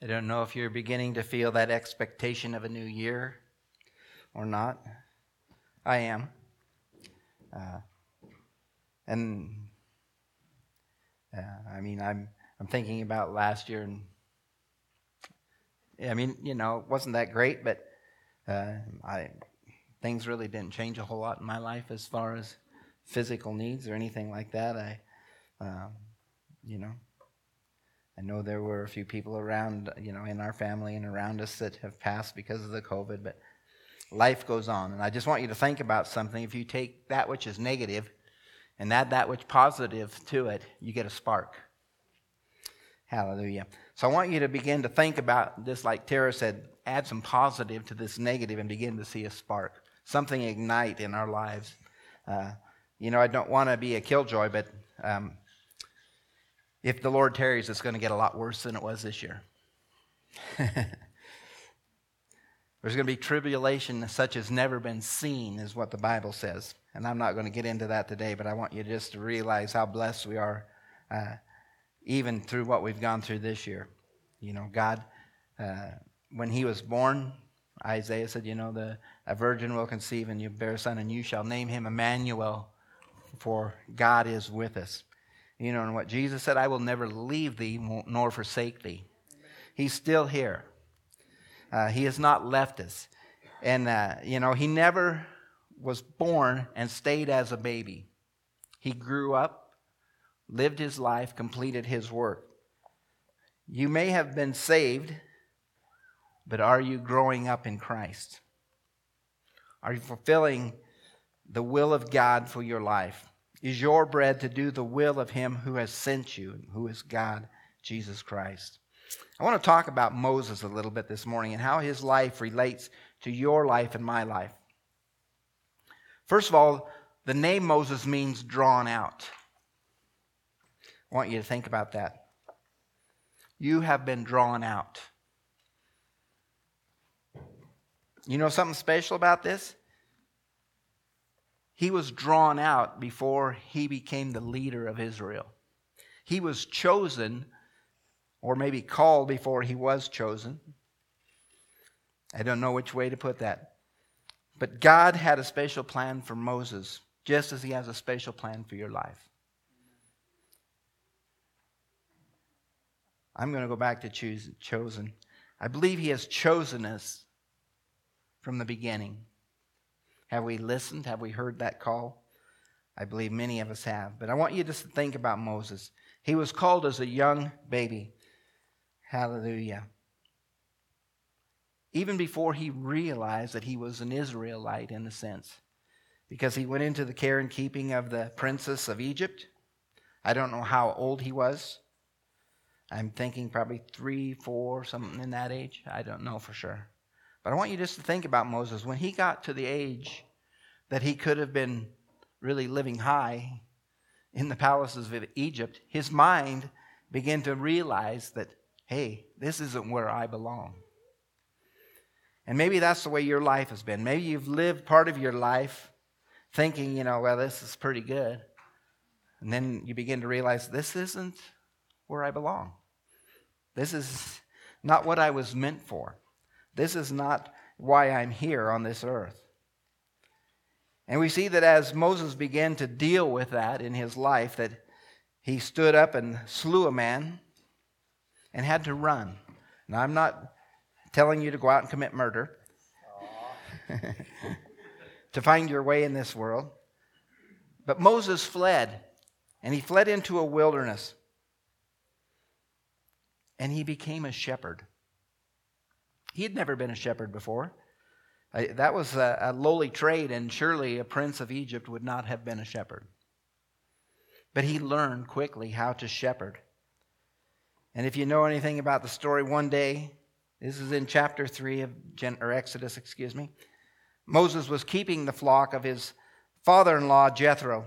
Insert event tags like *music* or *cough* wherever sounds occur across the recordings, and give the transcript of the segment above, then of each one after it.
I don't know if you're beginning to feel that expectation of a new year or not. I am. Uh, and uh, I mean, I'm I'm thinking about last year, and I mean, you know, it wasn't that great, but uh, I things really didn't change a whole lot in my life as far as physical needs or anything like that. I, um, you know, I know there were a few people around, you know, in our family and around us that have passed because of the COVID, but life goes on. And I just want you to think about something. If you take that which is negative and add that which positive to it, you get a spark. Hallelujah. So I want you to begin to think about this, like Tara said, add some positive to this negative and begin to see a spark, something ignite in our lives. Uh, you know, I don't want to be a killjoy, but um, if the Lord tarries, it's going to get a lot worse than it was this year. *laughs* There's going to be tribulation such as never been seen, is what the Bible says. And I'm not going to get into that today, but I want you just to realize how blessed we are, uh, even through what we've gone through this year. You know, God, uh, when He was born, Isaiah said, You know, the, a virgin will conceive and you bear a son, and you shall name him Emmanuel, for God is with us. You know, and what Jesus said, I will never leave thee nor forsake thee. He's still here. Uh, he has not left us. And, uh, you know, he never was born and stayed as a baby. He grew up, lived his life, completed his work. You may have been saved, but are you growing up in Christ? Are you fulfilling the will of God for your life? Is your bread to do the will of him who has sent you, who is God, Jesus Christ? I want to talk about Moses a little bit this morning and how his life relates to your life and my life. First of all, the name Moses means drawn out. I want you to think about that. You have been drawn out. You know something special about this? He was drawn out before he became the leader of Israel. He was chosen, or maybe called before he was chosen. I don't know which way to put that. But God had a special plan for Moses, just as he has a special plan for your life. I'm going to go back to choose, chosen. I believe he has chosen us from the beginning. Have we listened? Have we heard that call? I believe many of us have. But I want you just to think about Moses. He was called as a young baby. Hallelujah. Even before he realized that he was an Israelite in a sense, because he went into the care and keeping of the princess of Egypt. I don't know how old he was. I'm thinking probably three, four, something in that age. I don't know for sure. But I want you just to think about Moses. When he got to the age that he could have been really living high in the palaces of Egypt, his mind began to realize that, hey, this isn't where I belong. And maybe that's the way your life has been. Maybe you've lived part of your life thinking, you know, well, this is pretty good. And then you begin to realize this isn't where I belong. This is not what I was meant for. This is not why I'm here on this earth. And we see that as Moses began to deal with that in his life, that he stood up and slew a man and had to run. Now, I'm not telling you to go out and commit murder *laughs* to find your way in this world. But Moses fled, and he fled into a wilderness, and he became a shepherd. He had never been a shepherd before. That was a, a lowly trade, and surely a prince of Egypt would not have been a shepherd. But he learned quickly how to shepherd. And if you know anything about the story, one day, this is in chapter 3 of Gen, or Exodus, excuse me, Moses was keeping the flock of his father in law, Jethro,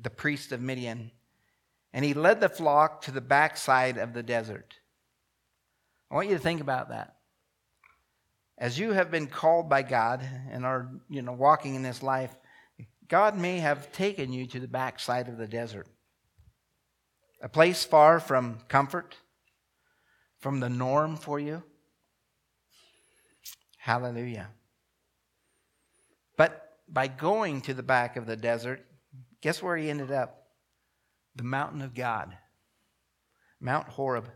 the priest of Midian, and he led the flock to the backside of the desert. I want you to think about that as you have been called by God and are, you know, walking in this life, God may have taken you to the backside of the desert. A place far from comfort, from the norm for you? Hallelujah. But by going to the back of the desert, guess where he ended up? The mountain of God, Mount Horeb.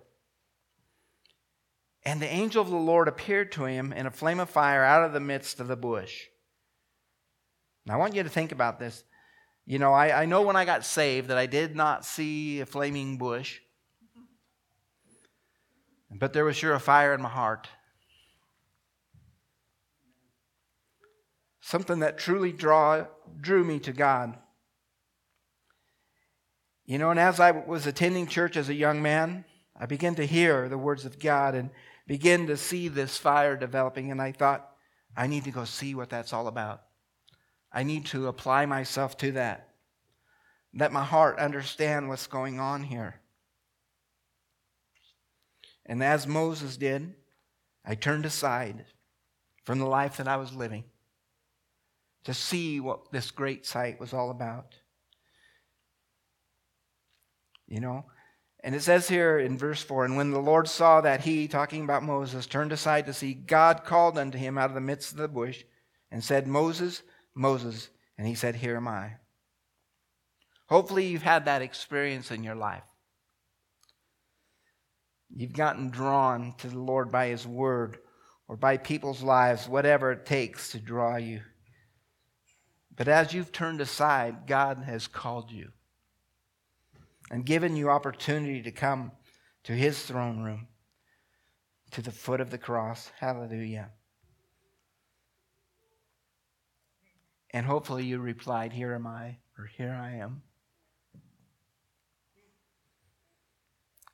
And the angel of the Lord appeared to him in a flame of fire out of the midst of the bush. Now, I want you to think about this. You know, I, I know when I got saved that I did not see a flaming bush, but there was sure a fire in my heart. Something that truly draw, drew me to God. You know, and as I was attending church as a young man, I began to hear the words of God and begin to see this fire developing, and I thought, I need to go see what that's all about. I need to apply myself to that. Let my heart understand what's going on here. And as Moses did, I turned aside from the life that I was living to see what this great sight was all about. You know, and it says here in verse 4 And when the Lord saw that he, talking about Moses, turned aside to see, God called unto him out of the midst of the bush and said, Moses, Moses. And he said, Here am I. Hopefully, you've had that experience in your life. You've gotten drawn to the Lord by his word or by people's lives, whatever it takes to draw you. But as you've turned aside, God has called you and given you opportunity to come to his throne room, to the foot of the cross. Hallelujah. And hopefully you replied, Here am I, or Here I am.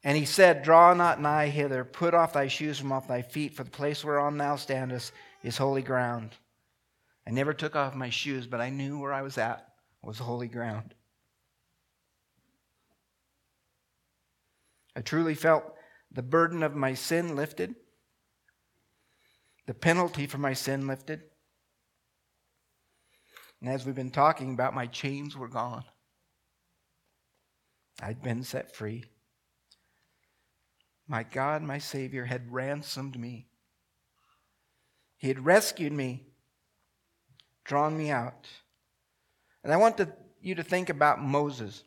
And he said, Draw not nigh hither, put off thy shoes from off thy feet, for the place whereon thou standest is holy ground. I never took off my shoes, but I knew where I was at was holy ground. I truly felt the burden of my sin lifted, the penalty for my sin lifted. And as we've been talking about, my chains were gone. I'd been set free. My God, my Savior, had ransomed me. He had rescued me, drawn me out. And I want to, you to think about Moses.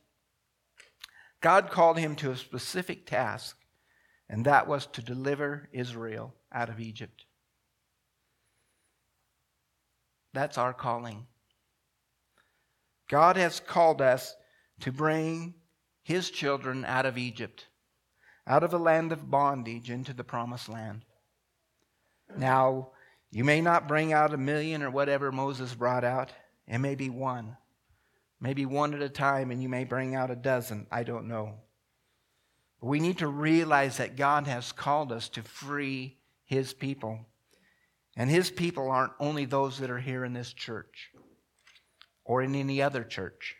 God called him to a specific task, and that was to deliver Israel out of Egypt. That's our calling. God has called us to bring his children out of Egypt, out of a land of bondage into the promised land. Now, you may not bring out a million or whatever Moses brought out, it may be one maybe one at a time, and you may bring out a dozen. I don't know. But we need to realize that God has called us to free His people. And His people aren't only those that are here in this church or in any other church.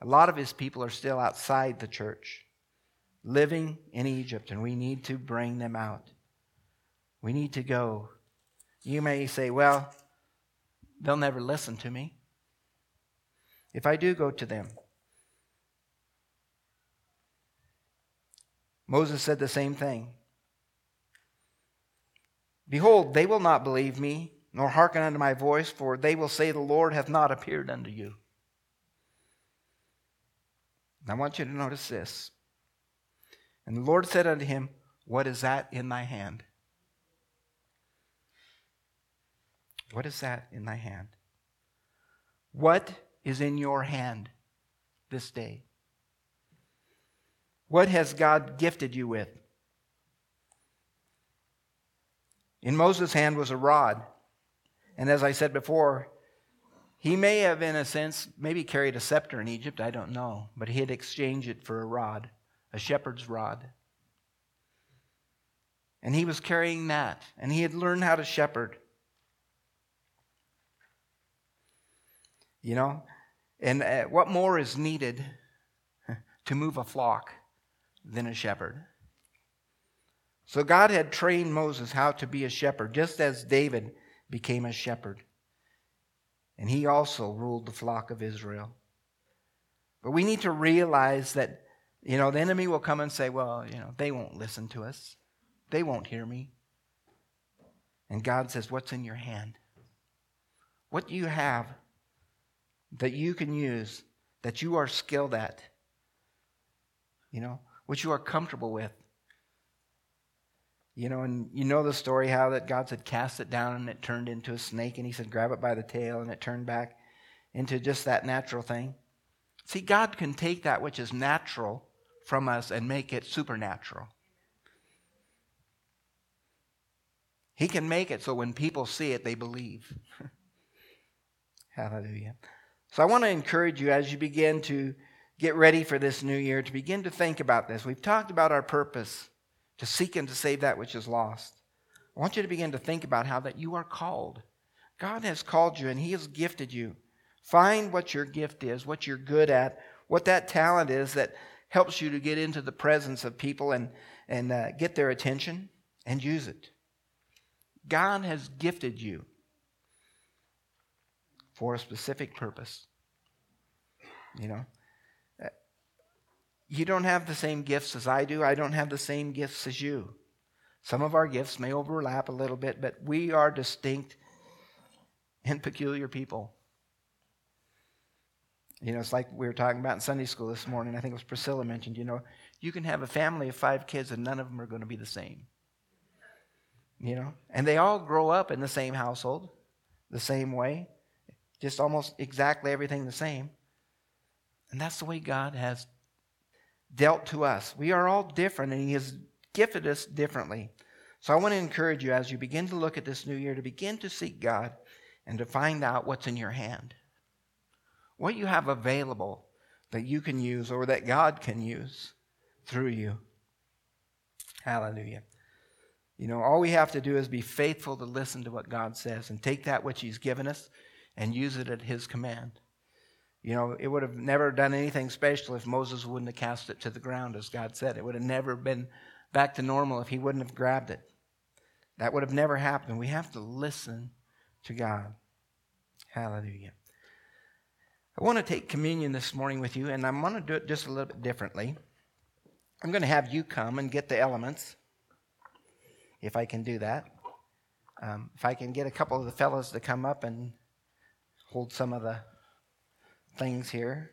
A lot of His people are still outside the church, living in Egypt, and we need to bring them out. We need to go. You may say, well, they'll never listen to me if I do go to them. Moses said the same thing. Behold, they will not believe me, nor hearken unto my voice, for they will say, The Lord hath not appeared unto you. And I want you to notice this. And the Lord said unto him, What is that in thy hand? What is that in thy hand? What is in your hand this day? What has God gifted you with? In Moses' hand was a rod. And as I said before, he may have, in a sense, maybe carried a scepter in Egypt, I don't know, but he had exchanged it for a rod, a shepherd's rod. And he was carrying that, and he had learned how to shepherd. You know, and uh, what more is needed *laughs* to move a flock than a shepherd? So God had trained Moses how to be a shepherd, just as David became a shepherd. And he also ruled the flock of Israel. But we need to realize that, you know, the enemy will come and say, well, you know, they won't listen to us. They won't hear me. And God says, What's in your hand? What do you have that you can use, that you are skilled at? You know, what you are comfortable with. You know, and you know the story how that God said, cast it down and it turned into a snake, and he said, grab it by the tail and it turned back into just that natural thing. See, God can take that which is natural from us and make it supernatural. He can make it so when people see it, they believe. *laughs* Hallelujah. So I want to encourage you as you begin to get ready for this new year to begin to think about this. We've talked about our purpose to seek and to save that which is lost. I want you to begin to think about how that you are called. God has called you and He has gifted you. Find what your gift is, what you're good at, what that talent is that helps you to get into the presence of people and, and uh, get their attention and use it. God has gifted you for a specific purpose. You know, uh, you don't have the same gifts as I do. I don't have the same gifts as you. Some of our gifts may overlap a little bit, but we are distinct and peculiar people. You know, it's like we were talking about in Sunday school this morning. I think it was Priscilla mentioned, you know, you can have a family of five kids and none of them are going to be the same. You know, and they all grow up in the same household, the same way, just almost exactly everything the same. And that's the way God has dealt to us. We are all different, and He has gifted us differently. So I want to encourage you as you begin to look at this new year to begin to seek God and to find out what's in your hand. What you have available that you can use or that God can use through you. Hallelujah. You know, all we have to do is be faithful to listen to what God says and take that which He's given us and use it at His command. You know, it would have never done anything special if Moses wouldn't have cast it to the ground, as God said. It would have never been back to normal if he wouldn't have grabbed it. That would have never happened. We have to listen to God. Hallelujah. I want to take communion this morning with you, and I'm going to do it just a little bit differently. I'm going to have you come and get the elements if I can do that. Um, if I can get a couple of the fellows to come up and hold some of the things here.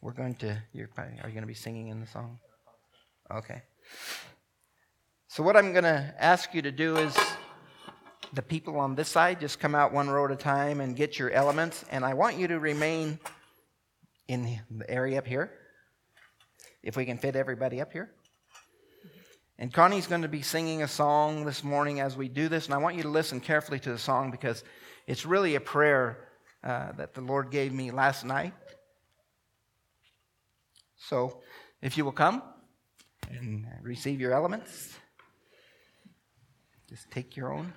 We're going to, you're, are you going to be singing in the song? Okay. So, what I'm going to ask you to do is the people on this side just come out one row at a time and get your elements. And I want you to remain in the area up here, if we can fit everybody up here. And Connie's going to be singing a song this morning as we do this, and I want you to listen carefully to the song because it's really a prayer uh, that the Lord gave me last night. So, if you will come and receive your elements, just take your own.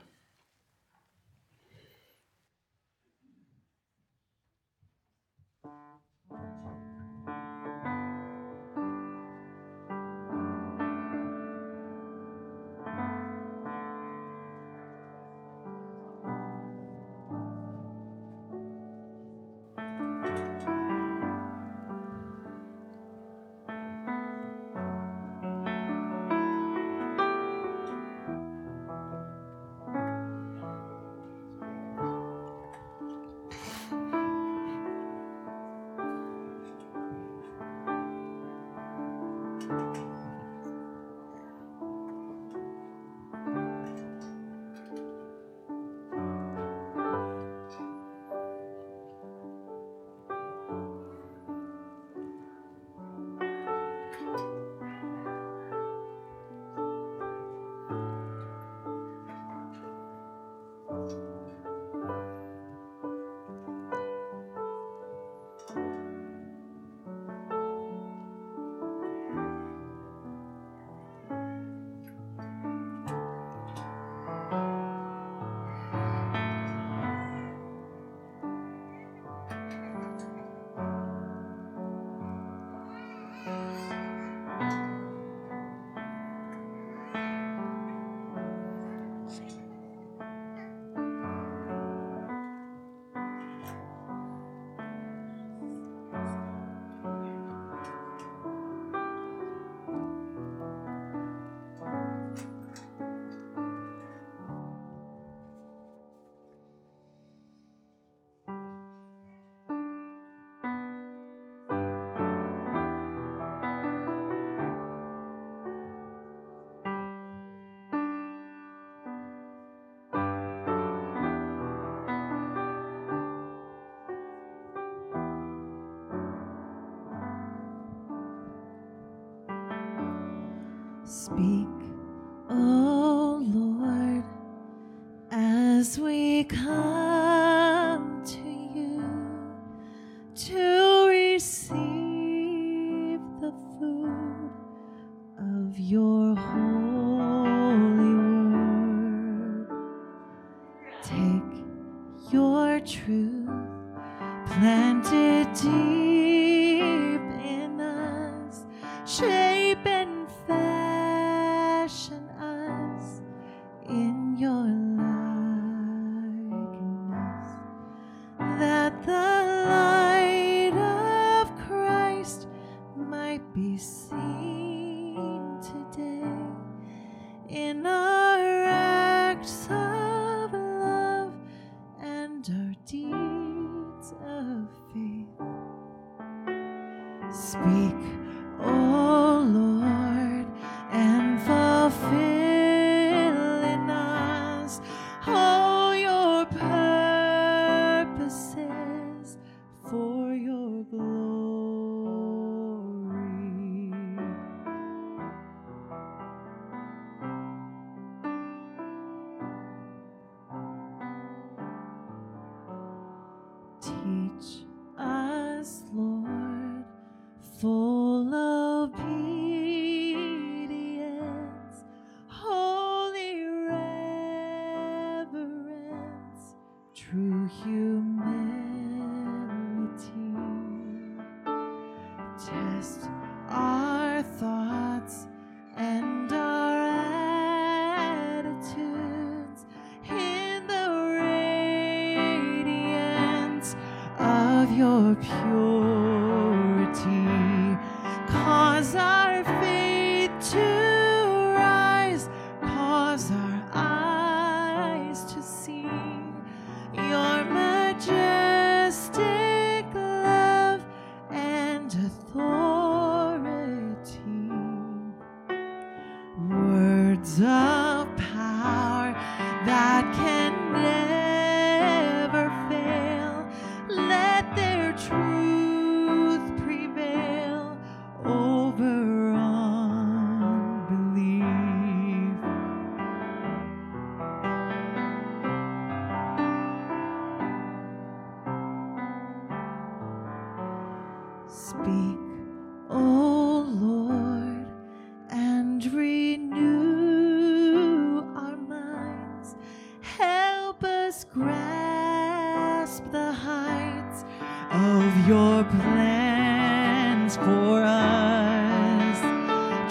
speak. Speak. Oh, True humanity. Test our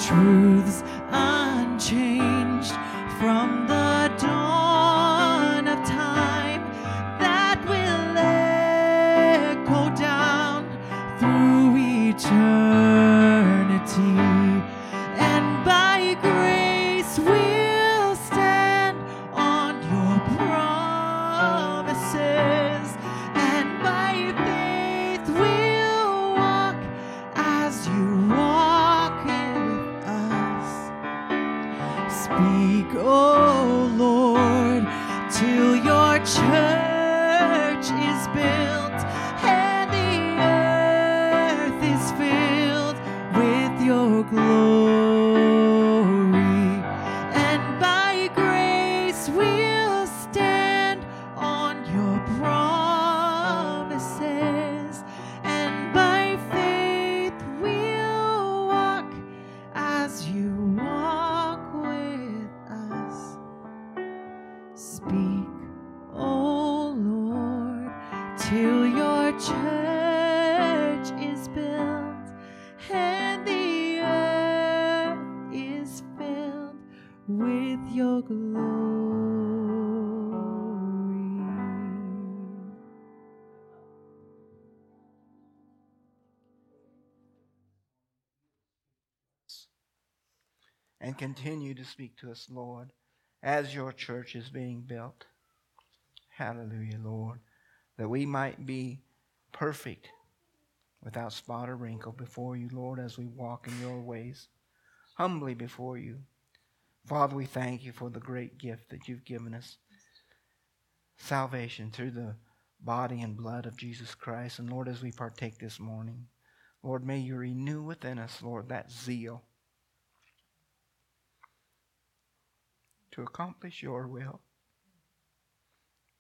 truths and continue to speak to us, Lord, as your church is being built. Hallelujah, Lord, that we might be perfect without spot or wrinkle before you, Lord, as we walk in your ways, humbly before you. Father, we thank you for the great gift that you've given us salvation through the body and blood of Jesus Christ. And Lord, as we partake this morning, Lord, may you renew within us, Lord, that zeal to accomplish your will.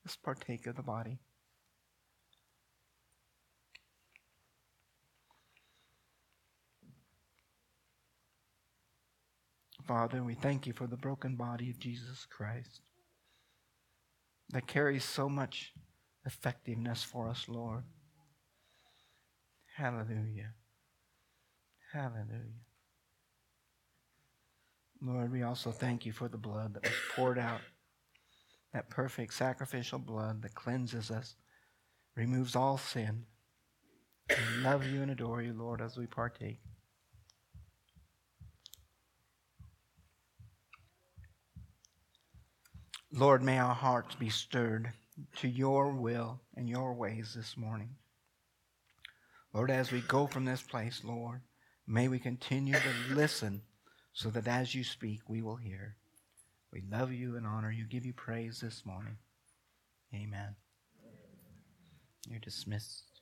Let's partake of the body. Father, we thank you for the broken body of Jesus Christ that carries so much effectiveness for us, Lord. Hallelujah. Hallelujah. Lord, we also thank you for the blood that was poured out, that perfect sacrificial blood that cleanses us, removes all sin. We love you and adore you, Lord, as we partake. Lord, may our hearts be stirred to your will and your ways this morning. Lord, as we go from this place, Lord, may we continue to listen so that as you speak, we will hear. We love you and honor you, give you praise this morning. Amen. You're dismissed.